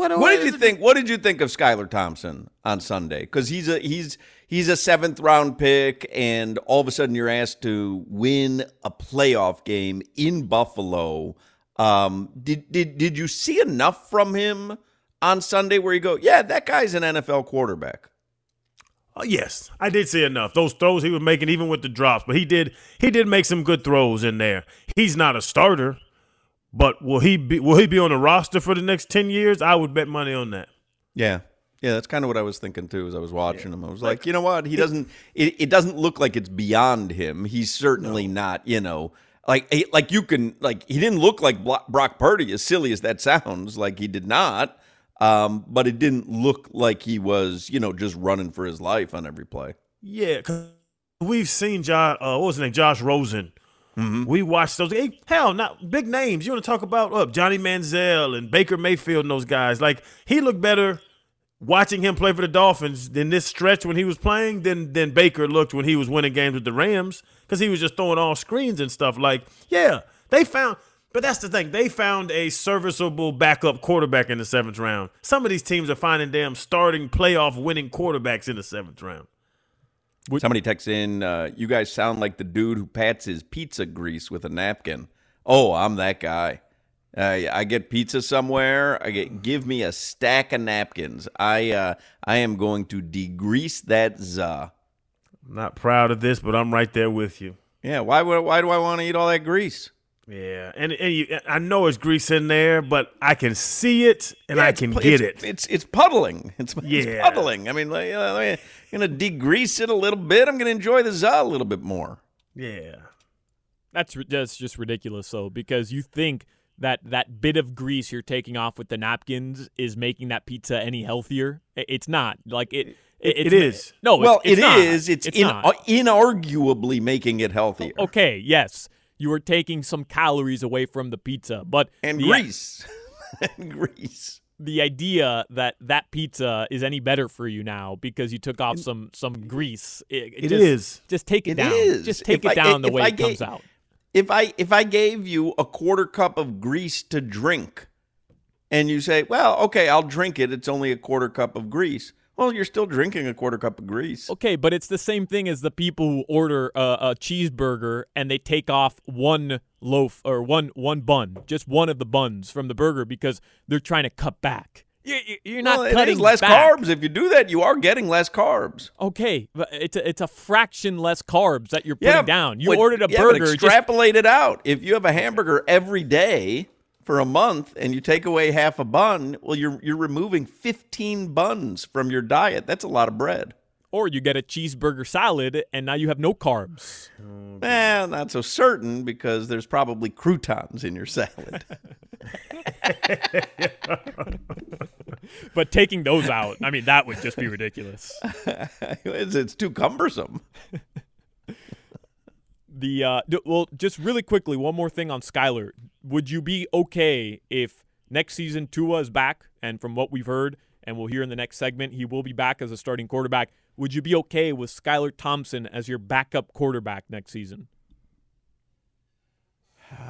What, what did you think? What did you think of Skylar Thompson on Sunday? Because he's a he's he's a seventh round pick, and all of a sudden you're asked to win a playoff game in Buffalo. Um, did did did you see enough from him on Sunday where you go, yeah, that guy's an NFL quarterback? Uh, yes, I did see enough. Those throws he was making, even with the drops, but he did he did make some good throws in there. He's not a starter. But will he be will he be on the roster for the next ten years? I would bet money on that. Yeah. Yeah, that's kind of what I was thinking too as I was watching yeah. him. I was like, you know what? He doesn't it, it doesn't look like it's beyond him. He's certainly no. not, you know, like like you can like he didn't look like Brock Purdy as silly as that sounds, like he did not. Um, but it didn't look like he was, you know, just running for his life on every play. Yeah, cause we've seen Josh, uh, what was his name, Josh Rosen Mm-hmm. We watched those. Hey, hell, not big names. You want to talk about uh, Johnny Manziel and Baker Mayfield and those guys? Like he looked better watching him play for the Dolphins than this stretch when he was playing than than Baker looked when he was winning games with the Rams because he was just throwing all screens and stuff. Like, yeah, they found. But that's the thing. They found a serviceable backup quarterback in the seventh round. Some of these teams are finding damn starting playoff winning quarterbacks in the seventh round. Somebody texts in, uh, you guys sound like the dude who pats his pizza grease with a napkin. Oh, I'm that guy. Uh, I get pizza somewhere. I get give me a stack of napkins. I uh, I am going to degrease that za. I'm not proud of this, but I'm right there with you. Yeah. Why would why do I want to eat all that grease? Yeah, and and you, I know it's grease in there, but I can see it and yeah, I can get it's, it. It's it's puddling. It's, yeah. it's puddling. I mean, like, I'm gonna degrease it a little bit. I'm gonna enjoy the za a little bit more. Yeah, that's that's just ridiculous, though, because you think that that bit of grease you're taking off with the napkins is making that pizza any healthier. It's not. Like it. It, it is. No, well, it's, it's it is. It's, it's in, uh, inarguably making it healthier. Okay, yes you are taking some calories away from the pizza. But and the, grease, and grease. The idea that that pizza is any better for you now because you took off some some grease. It, it, it just, is. Just take it, it down. Is. Just take if it down I, the way it comes out. If I if I gave you a quarter cup of grease to drink, and you say, "Well, okay, I'll drink it. It's only a quarter cup of grease." Well, you're still drinking a quarter cup of grease. Okay, but it's the same thing as the people who order a, a, cheeseburger and they take off one loaf or one one bun, just one of the buns from the burger because they're trying to cut back. You're not well, cutting less back. carbs. If you do that, you are getting less carbs. Okay, but it's a, it's a fraction less carbs that you're putting yeah, down. You ordered a yeah, burger. But extrapolate just, it out. If you have a hamburger every day for a month and you take away half a bun, well, you're you're removing 15 buns from your diet. That's a lot of bread. Or you get a cheeseburger salad and now you have no carbs. Well, not so certain because there's probably croutons in your salad. but taking those out, I mean, that would just be ridiculous. it's, it's too cumbersome. The uh, well, just really quickly, one more thing on Skylar. Would you be okay if next season Tua is back, and from what we've heard, and we'll hear in the next segment, he will be back as a starting quarterback. Would you be okay with Skylar Thompson as your backup quarterback next season?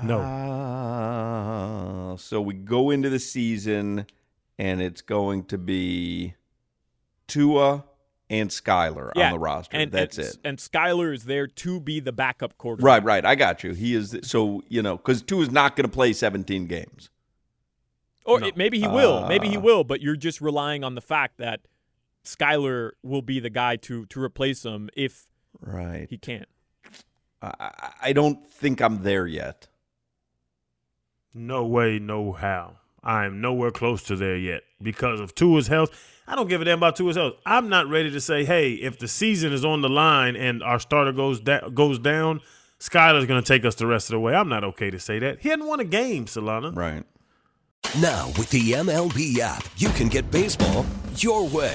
No. Uh, so we go into the season, and it's going to be Tua and Skylar yeah, on the roster. And, That's and, it. And Skylar is there to be the backup quarterback. Right, right. I got you. He is. So you know, because Tua is not going to play 17 games. Or no. it, maybe he will. Uh, maybe he will. But you're just relying on the fact that Skylar will be the guy to to replace him if right he can't. I, I don't think I'm there yet. No way, no how. I am nowhere close to there yet because of Tua's health. I don't give a damn about Tua's health. I'm not ready to say, hey, if the season is on the line and our starter goes da- goes down, Skylar's going to take us the rest of the way. I'm not okay to say that. He hadn't won a game, Solana. Right. Now, with the MLB app, you can get baseball your way.